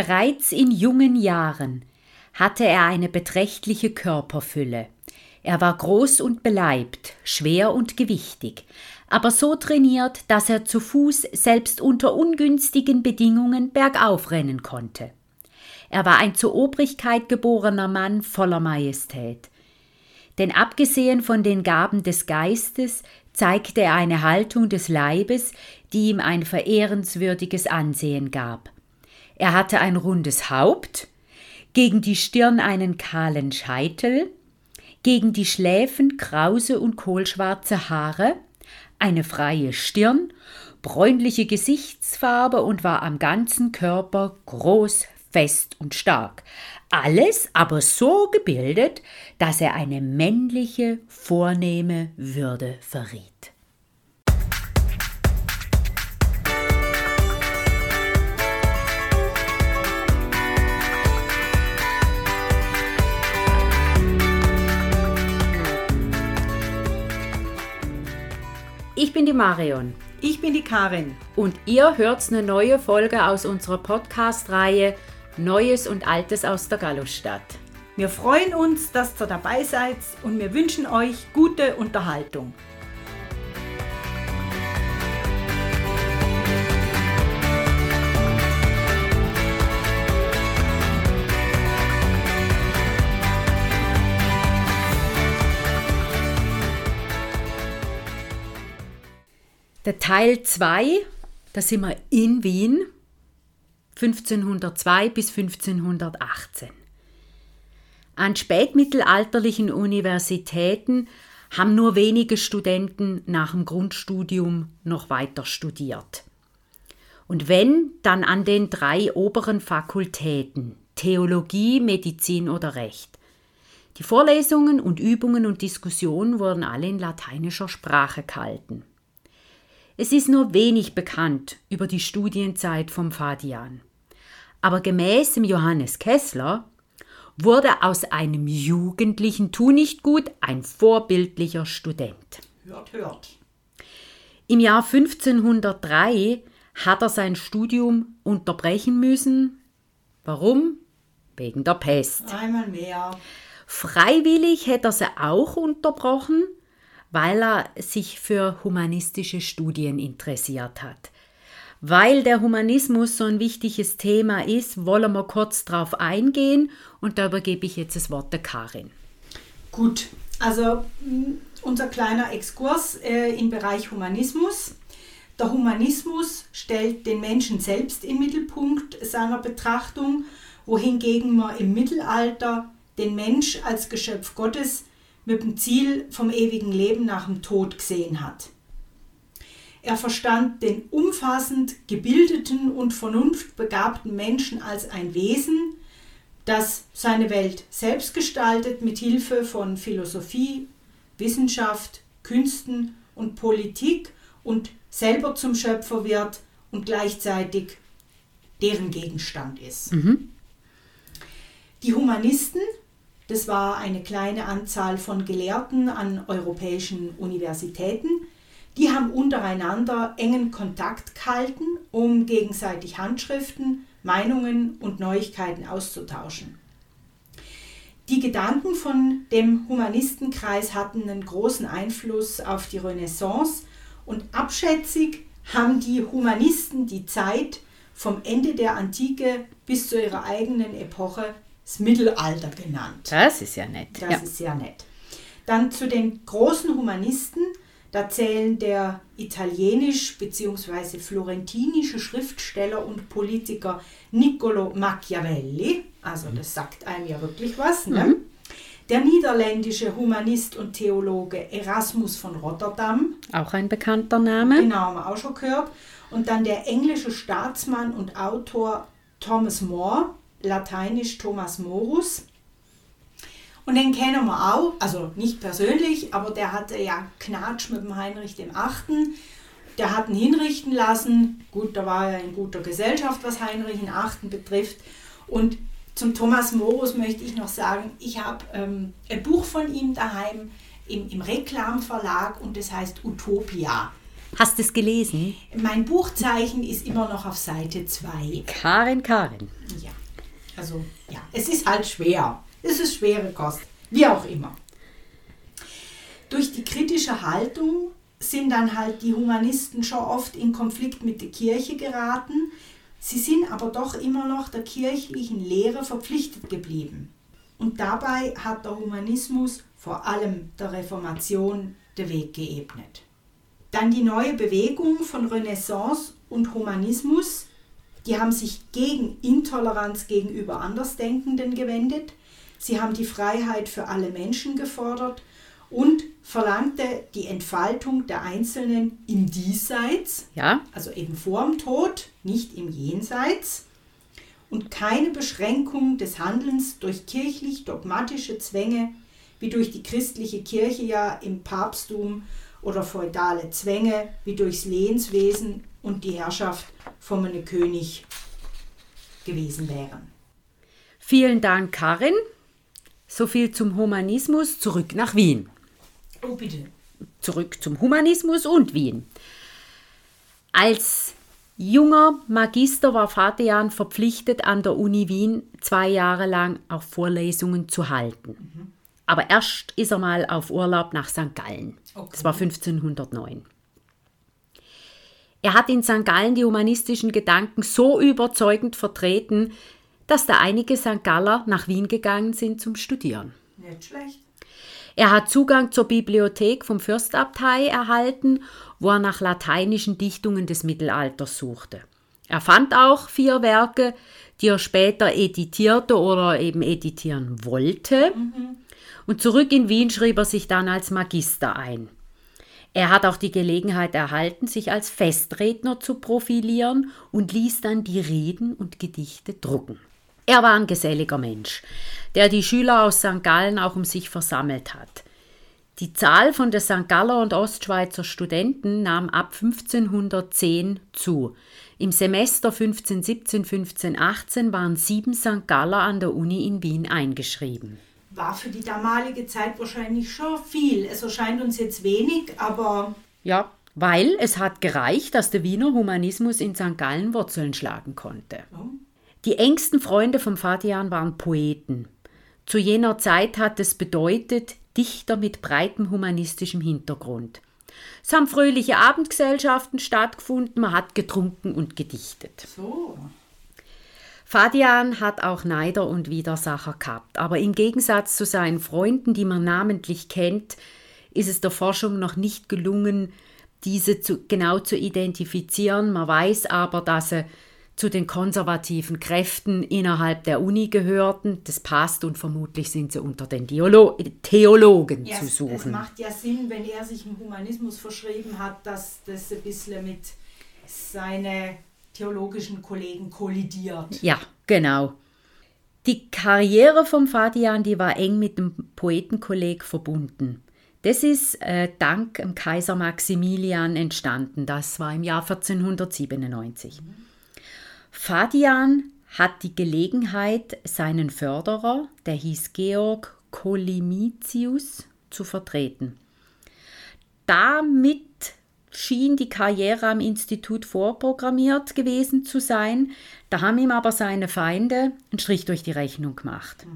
Bereits in jungen Jahren hatte er eine beträchtliche Körperfülle. Er war groß und beleibt, schwer und gewichtig, aber so trainiert, dass er zu Fuß selbst unter ungünstigen Bedingungen bergauf rennen konnte. Er war ein zur Obrigkeit geborener Mann voller Majestät. Denn abgesehen von den Gaben des Geistes zeigte er eine Haltung des Leibes, die ihm ein verehrenswürdiges Ansehen gab. Er hatte ein rundes Haupt, gegen die Stirn einen kahlen Scheitel, gegen die Schläfen krause und kohlschwarze Haare, eine freie Stirn, bräunliche Gesichtsfarbe und war am ganzen Körper groß, fest und stark. Alles aber so gebildet, dass er eine männliche, vornehme Würde verriet. Ich bin die Marion. Ich bin die Karin. Und ihr hört eine neue Folge aus unserer Podcast-Reihe Neues und Altes aus der Gallusstadt. Wir freuen uns, dass ihr dabei seid und wir wünschen euch gute Unterhaltung. Der Teil 2, da sind wir in Wien, 1502 bis 1518. An spätmittelalterlichen Universitäten haben nur wenige Studenten nach dem Grundstudium noch weiter studiert. Und wenn, dann an den drei oberen Fakultäten Theologie, Medizin oder Recht. Die Vorlesungen und Übungen und Diskussionen wurden alle in lateinischer Sprache gehalten. Es ist nur wenig bekannt über die Studienzeit vom Fadian. Aber gemäß dem Johannes Kessler wurde aus einem jugendlichen Tu nicht gut ein vorbildlicher Student. Hört, hört. Im Jahr 1503 hat er sein Studium unterbrechen müssen. Warum? Wegen der Pest. Einmal mehr. Freiwillig hätte er sie auch unterbrochen, weil er sich für humanistische Studien interessiert hat. Weil der Humanismus so ein wichtiges Thema ist, wollen wir kurz darauf eingehen und da übergebe ich jetzt das Wort der Karin. Gut, also mm, unser kleiner Exkurs äh, im Bereich Humanismus. Der Humanismus stellt den Menschen selbst im Mittelpunkt seiner Betrachtung, wohingegen man im Mittelalter den Mensch als Geschöpf Gottes mit dem Ziel vom ewigen Leben nach dem Tod gesehen hat. Er verstand den umfassend gebildeten und vernunftbegabten Menschen als ein Wesen, das seine Welt selbst gestaltet mit Hilfe von Philosophie, Wissenschaft, Künsten und Politik und selber zum Schöpfer wird und gleichzeitig deren Gegenstand ist. Mhm. Die Humanisten das war eine kleine Anzahl von Gelehrten an europäischen Universitäten. Die haben untereinander engen Kontakt gehalten, um gegenseitig Handschriften, Meinungen und Neuigkeiten auszutauschen. Die Gedanken von dem Humanistenkreis hatten einen großen Einfluss auf die Renaissance und abschätzig haben die Humanisten die Zeit vom Ende der Antike bis zu ihrer eigenen Epoche das Mittelalter genannt. Das ist ja nett. Das ja. ist sehr nett. Dann zu den großen Humanisten, da zählen der italienisch bzw. florentinische Schriftsteller und Politiker Niccolo Machiavelli, also das sagt einem ja wirklich was, ne? Mhm. Der niederländische Humanist und Theologe Erasmus von Rotterdam. Auch ein bekannter Name. Genau, haben wir auch schon gehört. Und dann der englische Staatsmann und Autor Thomas More, lateinisch Thomas Morus. Und den kennen wir auch, also nicht persönlich, aber der hatte ja Knatsch mit dem Heinrich dem Achten. Der hat ihn hinrichten lassen. Gut, da war er in guter Gesellschaft, was Heinrich den Achten betrifft. Und zum Thomas Morus möchte ich noch sagen, ich habe ähm, ein Buch von ihm daheim im, im Reklamverlag und das heißt Utopia. Hast du es gelesen? Mein Buchzeichen ist immer noch auf Seite 2. Karin, Karin. Ja. Also ja, es ist halt schwer. Es ist schwere Kost, wie auch immer. Durch die kritische Haltung sind dann halt die Humanisten schon oft in Konflikt mit der Kirche geraten. Sie sind aber doch immer noch der kirchlichen Lehre verpflichtet geblieben. Und dabei hat der Humanismus vor allem der Reformation den Weg geebnet. Dann die neue Bewegung von Renaissance und Humanismus, die haben sich gegen Intoleranz gegenüber Andersdenkenden gewendet. Sie haben die Freiheit für alle Menschen gefordert und verlangte die Entfaltung der Einzelnen im Diesseits, ja. also eben vor dem Tod, nicht im Jenseits, und keine Beschränkung des Handelns durch kirchlich-dogmatische Zwänge, wie durch die christliche Kirche ja im Papsttum oder feudale Zwänge, wie durchs Lehenswesen und die Herrschaft von einem König gewesen wären. Vielen Dank, Karin. So viel zum Humanismus. Zurück nach Wien. Oh, bitte. Zurück zum Humanismus und Wien. Als junger Magister war Vater verpflichtet, an der Uni Wien zwei Jahre lang auch Vorlesungen zu halten. Mhm. Aber erst ist er mal auf Urlaub nach St. Gallen. Okay. Das war 1509. Er hat in St. Gallen die humanistischen Gedanken so überzeugend vertreten, dass da einige St. Galler nach Wien gegangen sind zum Studieren. Nicht schlecht. Er hat Zugang zur Bibliothek vom Fürstabtei erhalten, wo er nach lateinischen Dichtungen des Mittelalters suchte. Er fand auch vier Werke, die er später editierte oder eben editieren wollte. Mhm. Und zurück in Wien schrieb er sich dann als Magister ein. Er hat auch die Gelegenheit erhalten, sich als Festredner zu profilieren und ließ dann die Reden und Gedichte drucken. Er war ein geselliger Mensch, der die Schüler aus St. Gallen auch um sich versammelt hat. Die Zahl von der St. Galler und Ostschweizer Studenten nahm ab 1510 zu. Im Semester 1517, 1518 waren sieben St. Galler an der Uni in Wien eingeschrieben. War für die damalige Zeit wahrscheinlich schon viel. Es erscheint uns jetzt wenig, aber. Ja, weil es hat gereicht, dass der Wiener Humanismus in St. Gallen Wurzeln schlagen konnte. Ja. Die engsten Freunde von Fadian waren Poeten. Zu jener Zeit hat es bedeutet Dichter mit breitem humanistischem Hintergrund. Es haben fröhliche Abendgesellschaften stattgefunden, man hat getrunken und gedichtet. So. Fadian hat auch Neider und Widersacher gehabt, aber im Gegensatz zu seinen Freunden, die man namentlich kennt, ist es der Forschung noch nicht gelungen, diese zu, genau zu identifizieren. Man weiß aber, dass er zu den konservativen Kräften innerhalb der Uni gehörten. Das passt und vermutlich sind sie unter den Diolo Theologen ja, zu suchen. Es macht ja Sinn, wenn er sich im Humanismus verschrieben hat, dass das ein bisschen mit seinen theologischen Kollegen kollidiert. Ja, genau. Die Karriere vom Fadian, die war eng mit dem Poetenkolleg verbunden. Das ist äh, dank dem Kaiser Maximilian entstanden. Das war im Jahr 1497. Mhm. Fadian hat die Gelegenheit, seinen Förderer, der hieß Georg Kolimitius, zu vertreten. Damit schien die Karriere am Institut vorprogrammiert gewesen zu sein, da haben ihm aber seine Feinde einen Strich durch die Rechnung gemacht.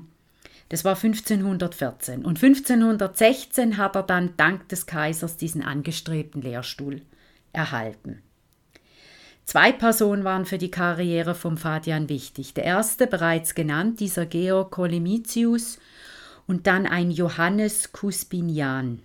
Das war 1514 und 1516 hat er dann dank des Kaisers diesen angestrebten Lehrstuhl erhalten. Zwei Personen waren für die Karriere von Fadian wichtig. Der erste, bereits genannt, dieser Georg Kolimitius und dann ein Johannes Cuspinian.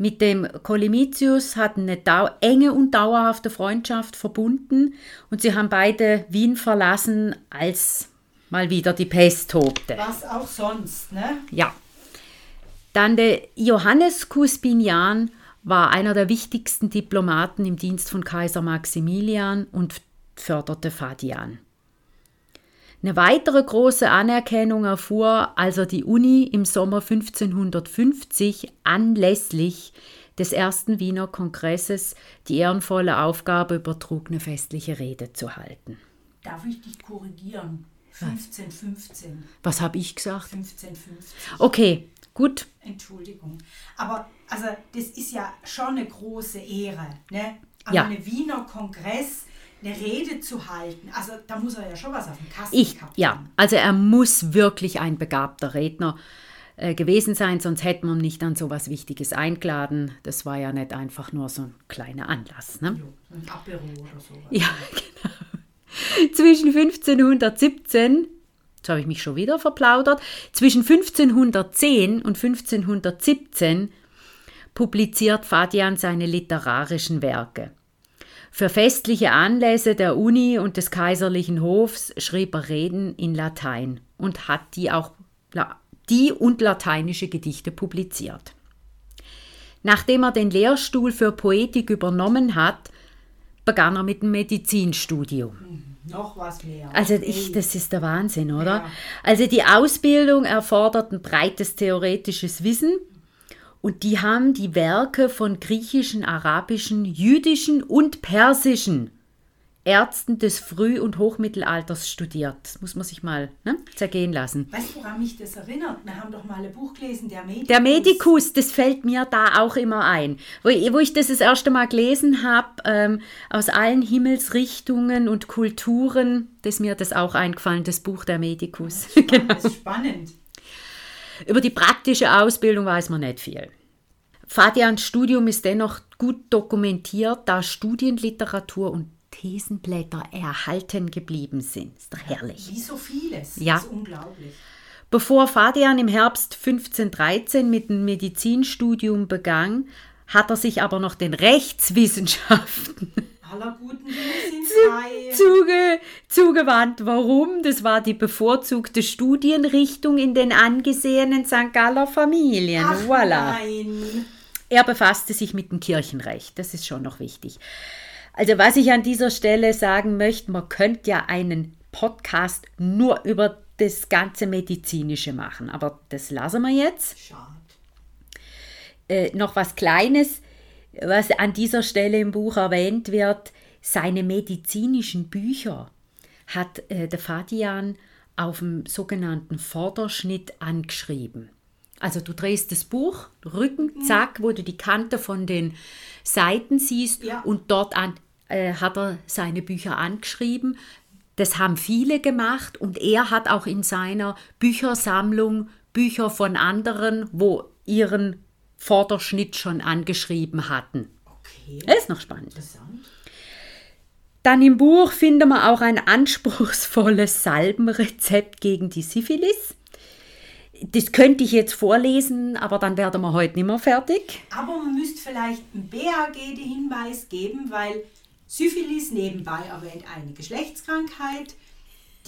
Mit dem Kolimitius hatten eine enge und dauerhafte Freundschaft verbunden und sie haben beide Wien verlassen, als mal wieder die Pest tobte. Was auch sonst, ne? Ja. Dann der Johannes Cuspinian war einer der wichtigsten Diplomaten im Dienst von Kaiser Maximilian und förderte Fadian. Eine weitere große Anerkennung erfuhr, als er die Uni im Sommer 1550 anlässlich des ersten Wiener Kongresses die ehrenvolle Aufgabe übertrug, eine festliche Rede zu halten. Darf ich dich korrigieren? 1515. Was habe ich gesagt? 1550. Okay, gut. Entschuldigung. Aber also das ist ja schon eine große Ehre. Ne? Aber ja. ein Wiener Kongress eine Rede zu halten. Also da muss er ja schon was auf dem Kasten Ich, gehabt ja, haben. also er muss wirklich ein begabter Redner äh, gewesen sein, sonst hätte man ihn nicht an so was Wichtiges eingeladen. Das war ja nicht einfach nur so ein kleiner Anlass. Ne? Jo, ein Apero oder so. Ja, genau. Zwischen 1517, jetzt habe ich mich schon wieder verplaudert, zwischen 1510 und 1517 publiziert Fadian seine literarischen Werke. Für festliche Anlässe der Uni und des kaiserlichen Hofs schrieb er Reden in Latein und hat die auch die und lateinische Gedichte publiziert. Nachdem er den Lehrstuhl für Poetik übernommen hat, begann er mit dem Medizinstudium. Noch was mehr. Also ich, das ist der Wahnsinn, oder? Ja. Also die Ausbildung erfordert ein breites theoretisches Wissen und die haben die Werke von griechischen, arabischen, jüdischen und persischen Ärzten des Früh- und Hochmittelalters studiert. Das muss man sich mal ne, zergehen lassen. Weißt du, woran mich das erinnert? Wir haben doch mal ein Buch gelesen, der Medikus. Der Medikus, das fällt mir da auch immer ein. Wo ich, wo ich das das erste Mal gelesen habe, ähm, aus allen Himmelsrichtungen und Kulturen, das ist mir das auch eingefallen, das Buch Der Medikus. Spannend, Das ist spannend. Über die praktische Ausbildung weiß man nicht viel. Fadians Studium ist dennoch gut dokumentiert, da Studienliteratur und Thesenblätter erhalten geblieben sind. Ist doch herrlich. Wie so vieles. Ja. Das ist unglaublich. Bevor Fadian im Herbst 1513 mit dem Medizinstudium begann, hat er sich aber noch den Rechtswissenschaften Aller guten Dinge sind zwei. zuge, zugewandt. Warum? Das war die bevorzugte Studienrichtung in den angesehenen St. Galler Familien. Ach voilà. nein. Er befasste sich mit dem Kirchenrecht. Das ist schon noch wichtig. Also was ich an dieser Stelle sagen möchte, man könnte ja einen Podcast nur über das ganze Medizinische machen. Aber das lassen wir jetzt. Schade. Äh, noch was Kleines, was an dieser Stelle im Buch erwähnt wird. Seine medizinischen Bücher hat äh, der Fadian auf dem sogenannten Vorderschnitt angeschrieben. Also du drehst das Buch, Rücken, zack, wo du die Kante von den Seiten siehst Ja. und dort an, äh, hat er seine Bücher angeschrieben. Das haben viele gemacht und er hat auch in seiner Büchersammlung Bücher von anderen, wo ihren Vorderschnitt schon angeschrieben hatten. Okay. Das ist noch spannend. Dann im Buch finden wir auch ein anspruchsvolles Salbenrezept gegen die Syphilis. Das könnte ich jetzt vorlesen, aber dann werden wir heute nicht mehr fertig. Aber man müsste vielleicht ein BAG den Hinweis geben, weil Syphilis nebenbei erwähnt eine Geschlechtskrankheit,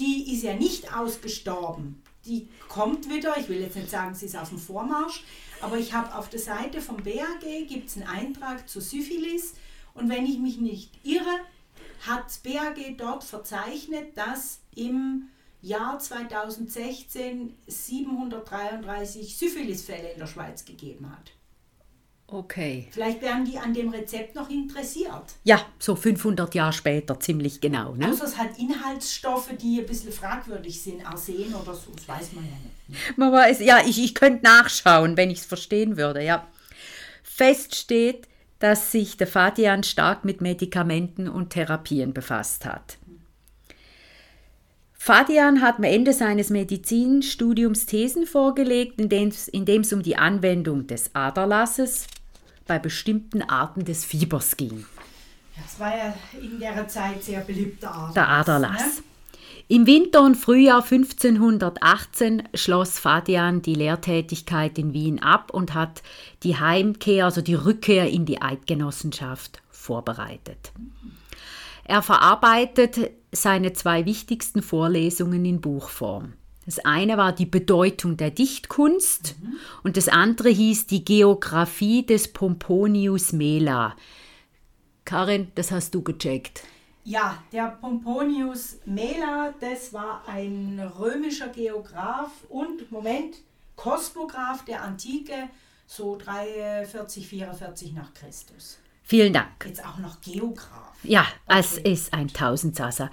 die ist ja nicht ausgestorben. Die kommt wieder, ich will jetzt nicht sagen, sie ist auf dem Vormarsch, aber ich habe auf der Seite vom BAG gibt einen Eintrag zu Syphilis und wenn ich mich nicht irre, hat das BAG dort verzeichnet, dass im Jahr 2016 733 Syphilisfälle in der Schweiz gegeben hat. Okay. Vielleicht wären die an dem Rezept noch interessiert. Ja, so 500 Jahre später, ziemlich genau. Ne? Außer es hat Inhaltsstoffe, die ein bisschen fragwürdig sind, Arsen oder so, das weiß man ja nicht. Man weiß, ja, ich, ich könnte nachschauen, wenn ich es verstehen würde, ja. Fest steht, dass sich der Fadian stark mit Medikamenten und Therapien befasst hat. Fadian hat am Ende seines Medizinstudiums Thesen vorgelegt, in dem es um die Anwendung des Aderlasses bei bestimmten Arten des Fiebers ging. Das war ja in der Zeit sehr beliebter Aderlass. Der Aderlass. Ne? Im Winter und Frühjahr 1518 schloss Fadian die Lehrtätigkeit in Wien ab und hat die Heimkehr, also die Rückkehr in die Eidgenossenschaft vorbereitet. Er verarbeitet seine zwei wichtigsten Vorlesungen in Buchform. Das eine war die Bedeutung der Dichtkunst und das andere hieß die Geographie des Pomponius Mela. Karin, das hast du gecheckt. Ja, der Pomponius Mela, das war ein römischer Geograph und, Moment, Kosmograph der Antike, so 43, 44 nach Christus. Vielen Dank. Jetzt auch noch Geograph. Ja, es Okay. ist ein Tausendsasser.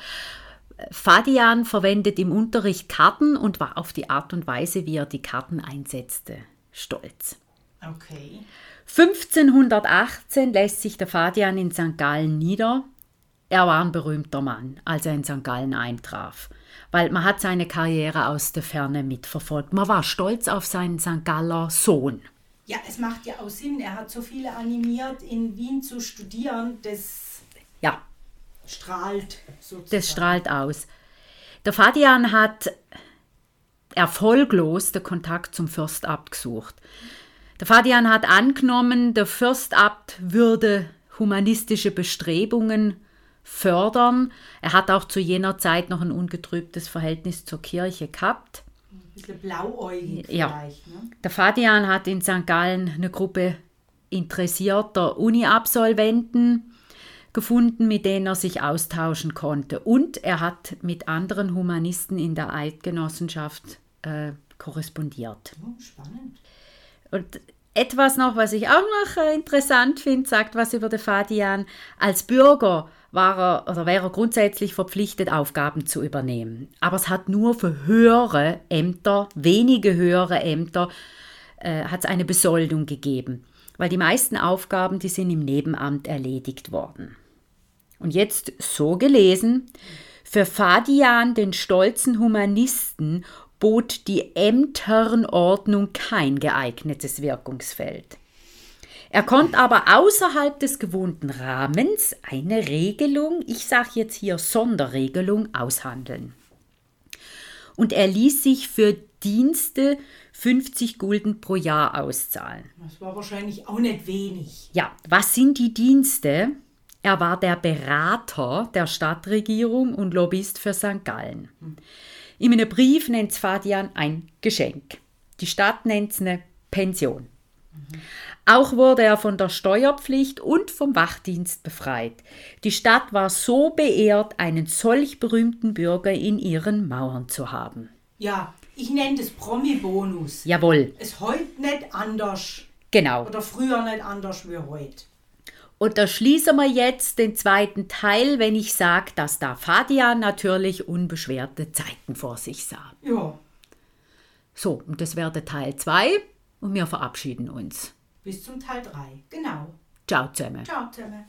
Fadian verwendet im Unterricht Karten und war auf die Art und Weise, wie er die Karten einsetzte, stolz. Okay. 1518 lässt sich der Fadian in St. Gallen nieder. er war ein berühmter Mann, als er in St. Gallen eintraf. Weil man hat seine Karriere aus der Ferne mitverfolgt. Man war stolz auf seinen St. Galler Sohn. Ja, es macht ja auch Sinn. Er hat so viele animiert, in Wien zu studieren. Das ja. Strahlt sozusagen. Das strahlt aus. Der Fadian hat erfolglos den Kontakt zum Fürstabt gesucht. Der Fadian hat angenommen, der Fürstabt würde humanistische Bestrebungen fördern. Er hat auch zu jener Zeit noch ein ungetrübtes Verhältnis zur Kirche gehabt. Ein bisschen blauäugig Ja. vielleicht. Ne? Der Fadian hat in St. Gallen eine Gruppe interessierter Uni-Absolventen gefunden, mit denen er sich austauschen konnte. Und er hat mit anderen Humanisten in der Eidgenossenschaft äh, korrespondiert. Oh, spannend. Und etwas noch, was ich auch noch äh, interessant finde, sagt was über den Fadian. Als Bürger war er oder wäre er grundsätzlich verpflichtet, Aufgaben zu übernehmen. Aber es hat nur für höhere Ämter, wenige höhere Ämter, äh, hat es eine Besoldung gegeben. Weil die meisten Aufgaben, die sind im Nebenamt erledigt worden. Und jetzt so gelesen, für Fadian, den stolzen Humanisten, bot die Ämternordnung kein geeignetes Wirkungsfeld. Er konnte aber außerhalb des gewohnten Rahmens eine Regelung, ich sage jetzt hier Sonderregelung, aushandeln. Und er ließ sich für Dienste 50 Gulden pro Jahr auszahlen. Das war wahrscheinlich auch nicht wenig. Ja, was sind die Dienste? Er war der Berater der Stadtregierung und Lobbyist für St. Gallen. In einem Brief nennt Fadian ein Geschenk. Die Stadt nennt es eine Pension. Auch wurde er von der Steuerpflicht und vom Wachdienst befreit. Die Stadt war so beehrt, einen solch berühmten Bürger in ihren Mauern zu haben. Ja, ich nenne das Promi-Bonus. Jawohl, Ist heute nicht anders. genau. Oder früher nicht anders wie heute. Und da schließen wir jetzt den zweiten Teil, wenn ich sage, dass da Fadian natürlich unbeschwerte Zeiten vor sich sah. Ja, So, und das wäre der Teil 2 und wir verabschieden uns. bis zum Teil 3. Genau. Ciao zusammen. Ciao zusammen.